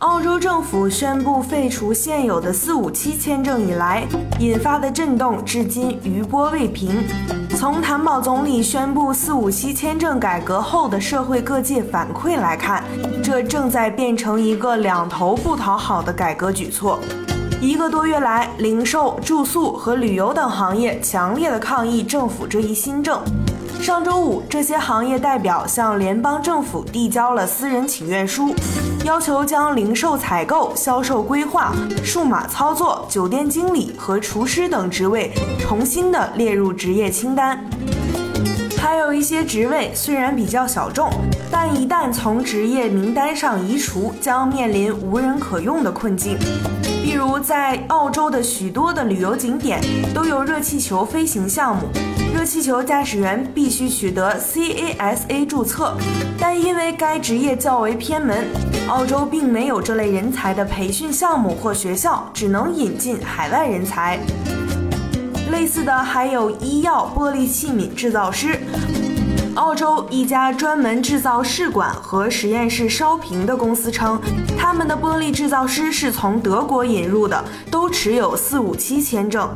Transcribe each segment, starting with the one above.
澳洲政府宣布废除现有的四五七签证以来，引发的震动至今余波未平。从谭宝总理宣布四五七签证改革后的社会各界反馈来看，这正在变成一个两头不讨好的改革举措。一个多月来，零售、住宿和旅游等行业强烈的抗议政府这一新政。上周五，这些行业代表向联邦政府递交了私人请愿书，要求将零售采购、销售规划、数码操作、酒店经理和厨师等职位重新的列入职业清单。还有一些职位虽然比较小众，但一旦从职业名单上移除，将面临无人可用的困境。例如，在澳洲的许多的旅游景点都有热气球飞行项目。热气球驾驶员必须取得 CASA 注册，但因为该职业较为偏门，澳洲并没有这类人才的培训项目或学校，只能引进海外人才。类似的还有医药玻璃器皿制造师。澳洲一家专门制造试管和实验室烧瓶的公司称，他们的玻璃制造师是从德国引入的，都持有四五七签证。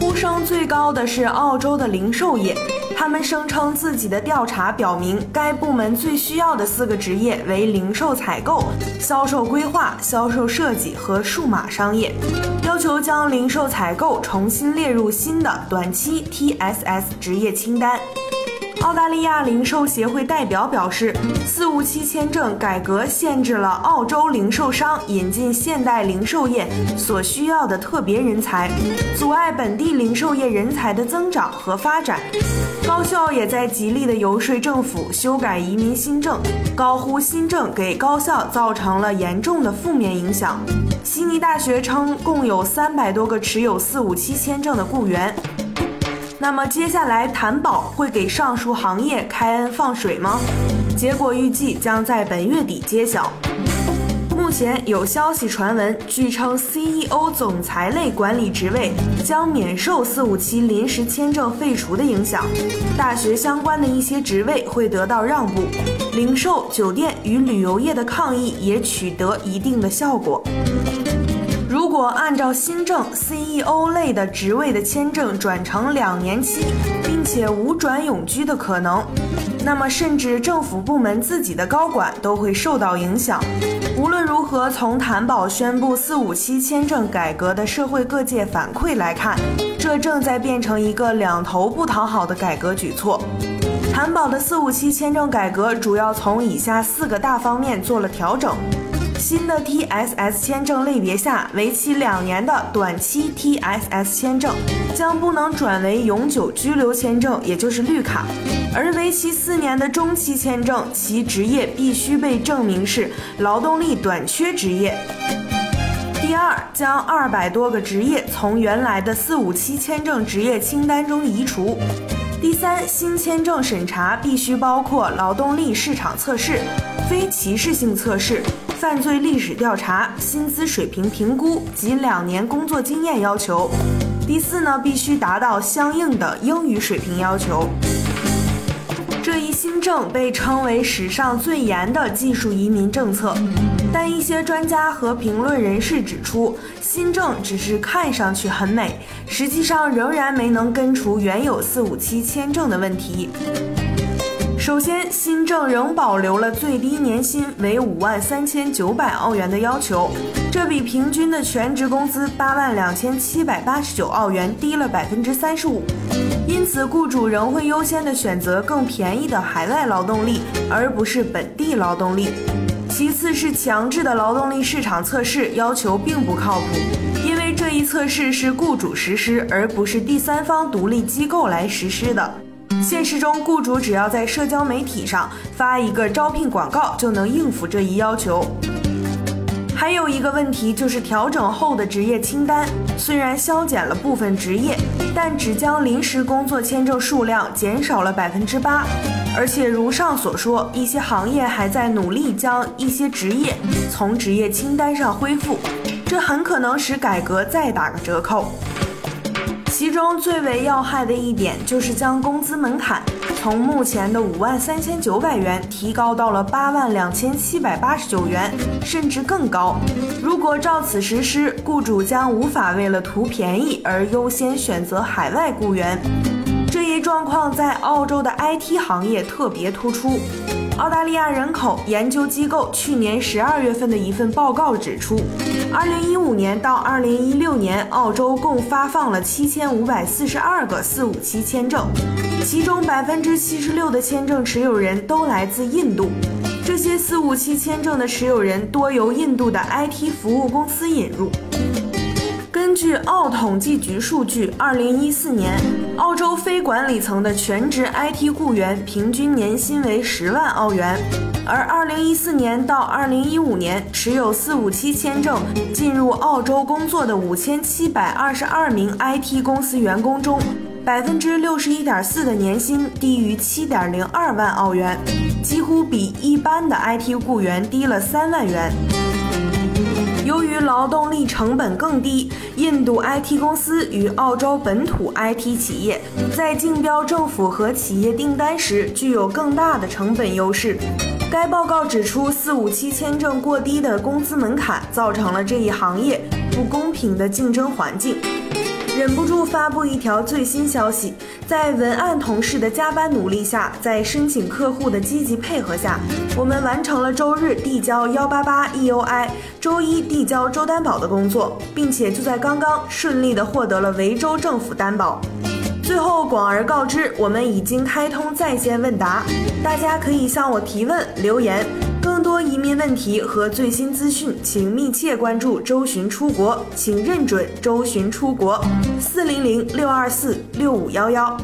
呼声最高的是澳洲的零售业，他们声称自己的调查表明，该部门最需要的四个职业为零售采购、销售规划、销售设计和数码商业，要求将零售采购重新列入新的短期 TSS 职业清单。澳大利亚零售协会代表表示，四五七签证改革限制了澳洲零售商引进现代零售业所需要的特别人才，阻碍本地零售业人才的增长和发展。高校也在极力的游说政府修改移民新政，高呼新政给高校造成了严重的负面影响。悉尼大学称，共有三百多个持有四五七签证的雇员。那么接下来，谭宝会给上述行业开恩放水吗？结果预计将在本月底揭晓。目前有消息传闻，据称 CEO 总裁类管理职位将免受四五七临时签证废除的影响，大学相关的一些职位会得到让步，零售、酒店与旅游业的抗议也取得一定的效果。如果按照新政，CEO 类的职位的签证转成两年期，并且无转永居的可能，那么甚至政府部门自己的高管都会受到影响。无论如何，从谭宝宣布四五七签证改革的社会各界反馈来看，这正在变成一个两头不讨好的改革举措。谭宝的四五七签证改革主要从以下四个大方面做了调整。新的 TSS 签证类别下，为期两年的短期 TSS 签证将不能转为永久居留签证，也就是绿卡；而为期四年的中期签证，其职业必须被证明是劳动力短缺职业。第二，将二百多个职业从原来的四五七签证职业清单中移除。第三，新签证审查必须包括劳动力市场测试、非歧视性测试。犯罪历史调查、薪资水平评估及两年工作经验要求。第四呢，必须达到相应的英语水平要求。这一新政被称为史上最严的技术移民政策，但一些专家和评论人士指出，新政只是看上去很美，实际上仍然没能根除原有四五七签证的问题。首先，新政仍保留了最低年薪为五万三千九百澳元的要求，这比平均的全职工资八万两千七百八十九澳元低了百分之三十五。因此，雇主仍会优先的选择更便宜的海外劳动力，而不是本地劳动力。其次是强制的劳动力市场测试要求并不靠谱，因为这一测试是雇主实施，而不是第三方独立机构来实施的。现实中，雇主只要在社交媒体上发一个招聘广告，就能应付这一要求。还有一个问题就是调整后的职业清单，虽然削减了部分职业，但只将临时工作签证数量减少了百分之八。而且如上所说，一些行业还在努力将一些职业从职业清单上恢复，这很可能使改革再打个折扣。其中最为要害的一点就是将工资门槛从目前的五万三千九百元提高到了八万两千七百八十九元，甚至更高。如果照此实施，雇主将无法为了图便宜而优先选择海外雇员。状况在澳洲的 IT 行业特别突出。澳大利亚人口研究机构去年十二月份的一份报告指出，二零一五年到二零一六年，澳洲共发放了七千五百四十二个四五七签证，其中百分之七十六的签证持有人都来自印度。这些四五七签证的持有人多由印度的 IT 服务公司引入。据澳统计局数据，二零一四年，澳洲非管理层的全职 IT 雇员平均年薪为十万澳元，而二零一四年到二零一五年，持有四五七签证进入澳洲工作的五千七百二十二名 IT 公司员工中，百分之六十一点四的年薪低于七点零二万澳元，几乎比一般的 IT 雇员低了三万元。由于劳动力成本更低，印度 IT 公司与澳洲本土 IT 企业在竞标政府和企业订单时具有更大的成本优势。该报告指出，四五七签证过低的工资门槛造成了这一行业不公平的竞争环境。忍不住发布一条最新消息，在文案同事的加班努力下，在申请客户的积极配合下，我们完成了周日递交幺八八 EUI，周一递交周担保的工作，并且就在刚刚顺利的获得了维州政府担保。最后广而告之，我们已经开通在线问答，大家可以向我提问留言。更多移民问题和最新资讯，请密切关注周巡出国，请认准周巡出国，四零零六二四六五幺幺。